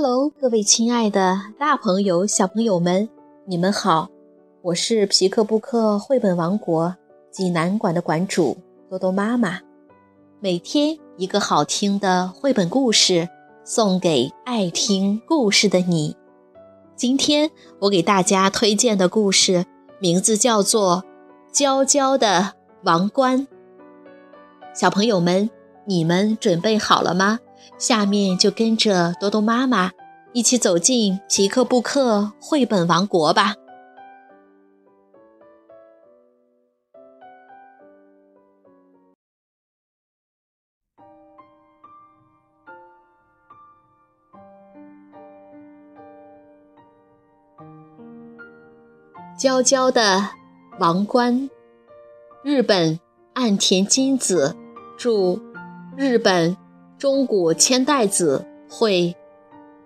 Hello，各位亲爱的大朋友、小朋友们，你们好！我是皮克布克绘本王国济南馆的馆主多多妈妈。每天一个好听的绘本故事，送给爱听故事的你。今天我给大家推荐的故事名字叫做《娇娇的王冠》。小朋友们，你们准备好了吗？下面就跟着多多妈妈一起走进皮克布克绘本王国吧。娇娇的王冠，日本岸田金子著，日本。中古千代子绘，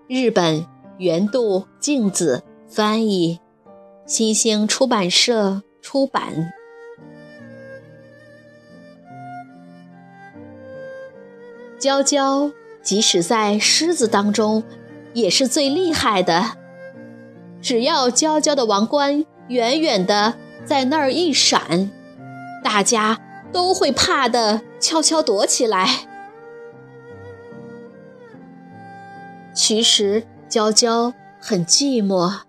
日本原度静子翻译，新兴出版社出版。娇娇即使在狮子当中，也是最厉害的。只要娇娇的王冠远远的在那儿一闪，大家都会怕的悄悄躲起来。其实娇娇很寂寞，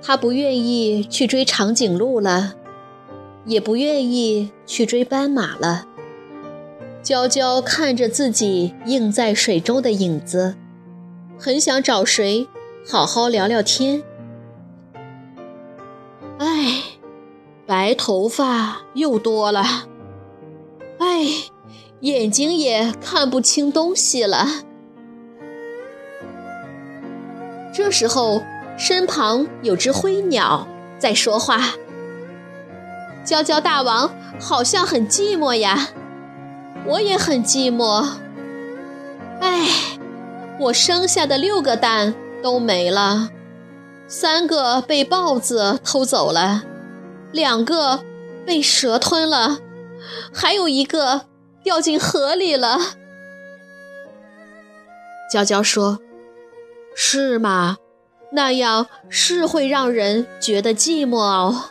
她不愿意去追长颈鹿了，也不愿意去追斑马了。娇娇看着自己映在水中的影子，很想找谁好好聊聊天。哎，白头发又多了，哎，眼睛也看不清东西了。时候，身旁有只灰鸟在说话。娇娇大王好像很寂寞呀，我也很寂寞。哎，我生下的六个蛋都没了，三个被豹子偷走了，两个被蛇吞了，还有一个掉进河里了。娇娇说。是吗？那样是会让人觉得寂寞哦。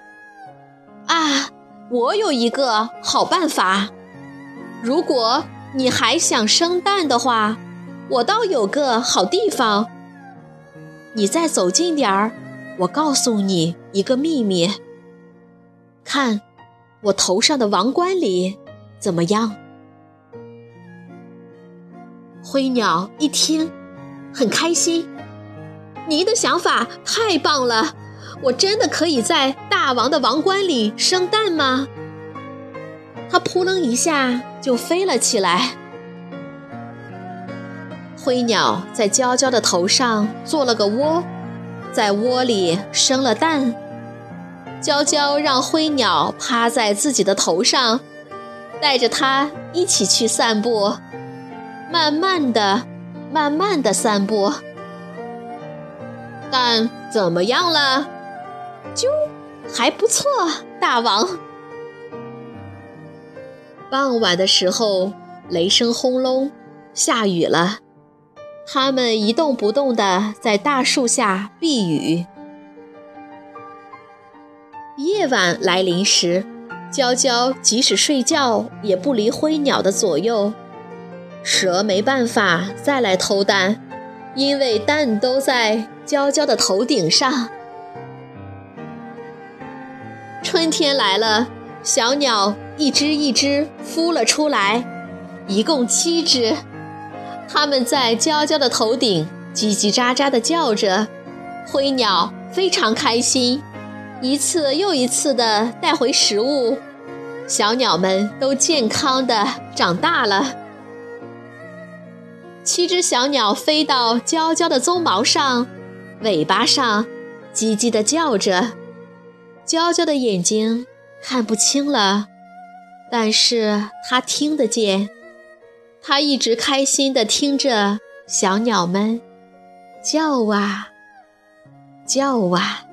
啊，我有一个好办法。如果你还想生蛋的话，我倒有个好地方。你再走近点儿，我告诉你一个秘密。看，我头上的王冠里怎么样？灰鸟一听，很开心。您的想法太棒了，我真的可以在大王的王冠里生蛋吗？它扑棱一下就飞了起来。灰鸟在娇娇的头上做了个窝，在窝里生了蛋。娇娇让灰鸟趴在自己的头上，带着它一起去散步，慢慢的、慢慢的散步。但怎么样了？啾，还不错，大王。傍晚的时候，雷声轰隆，下雨了。他们一动不动地在大树下避雨。夜晚来临时，娇娇即使睡觉也不离灰鸟的左右。蛇没办法再来偷蛋，因为蛋都在。娇娇的头顶上，春天来了，小鸟一只一只孵了出来，一共七只。它们在娇娇的头顶叽叽喳喳地叫着，灰鸟非常开心，一次又一次地带回食物，小鸟们都健康地长大了。七只小鸟飞到娇娇的鬃毛上。尾巴上，叽叽地叫着。娇娇的眼睛看不清了，但是它听得见。它一直开心地听着小鸟们叫啊叫啊。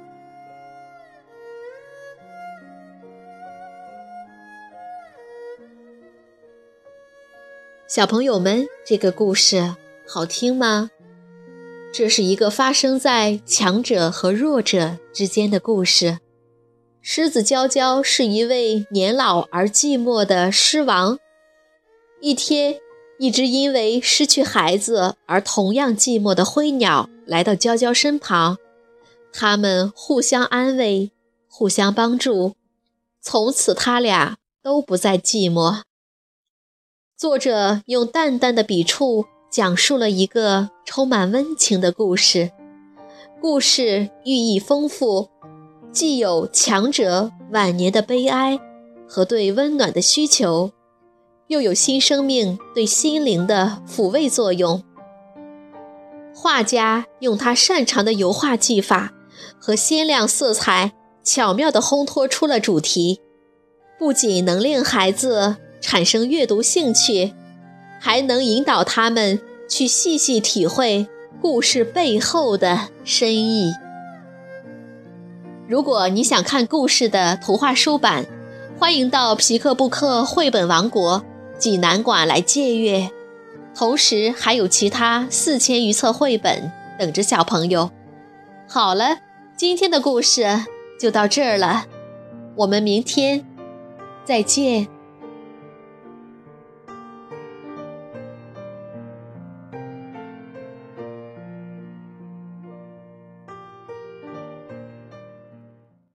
小朋友们，这个故事好听吗？这是一个发生在强者和弱者之间的故事。狮子娇娇是一位年老而寂寞的狮王。一天，一只因为失去孩子而同样寂寞的灰鸟来到娇娇身旁，他们互相安慰，互相帮助，从此他俩都不再寂寞。作者用淡淡的笔触。讲述了一个充满温情的故事，故事寓意丰富，既有强者晚年的悲哀和对温暖的需求，又有新生命对心灵的抚慰作用。画家用他擅长的油画技法和鲜亮色彩，巧妙地烘托出了主题，不仅能令孩子产生阅读兴趣。还能引导他们去细细体会故事背后的深意。如果你想看故事的图画书版，欢迎到皮克布克绘本王国济南馆来借阅，同时还有其他四千余册绘本等着小朋友。好了，今天的故事就到这儿了，我们明天再见。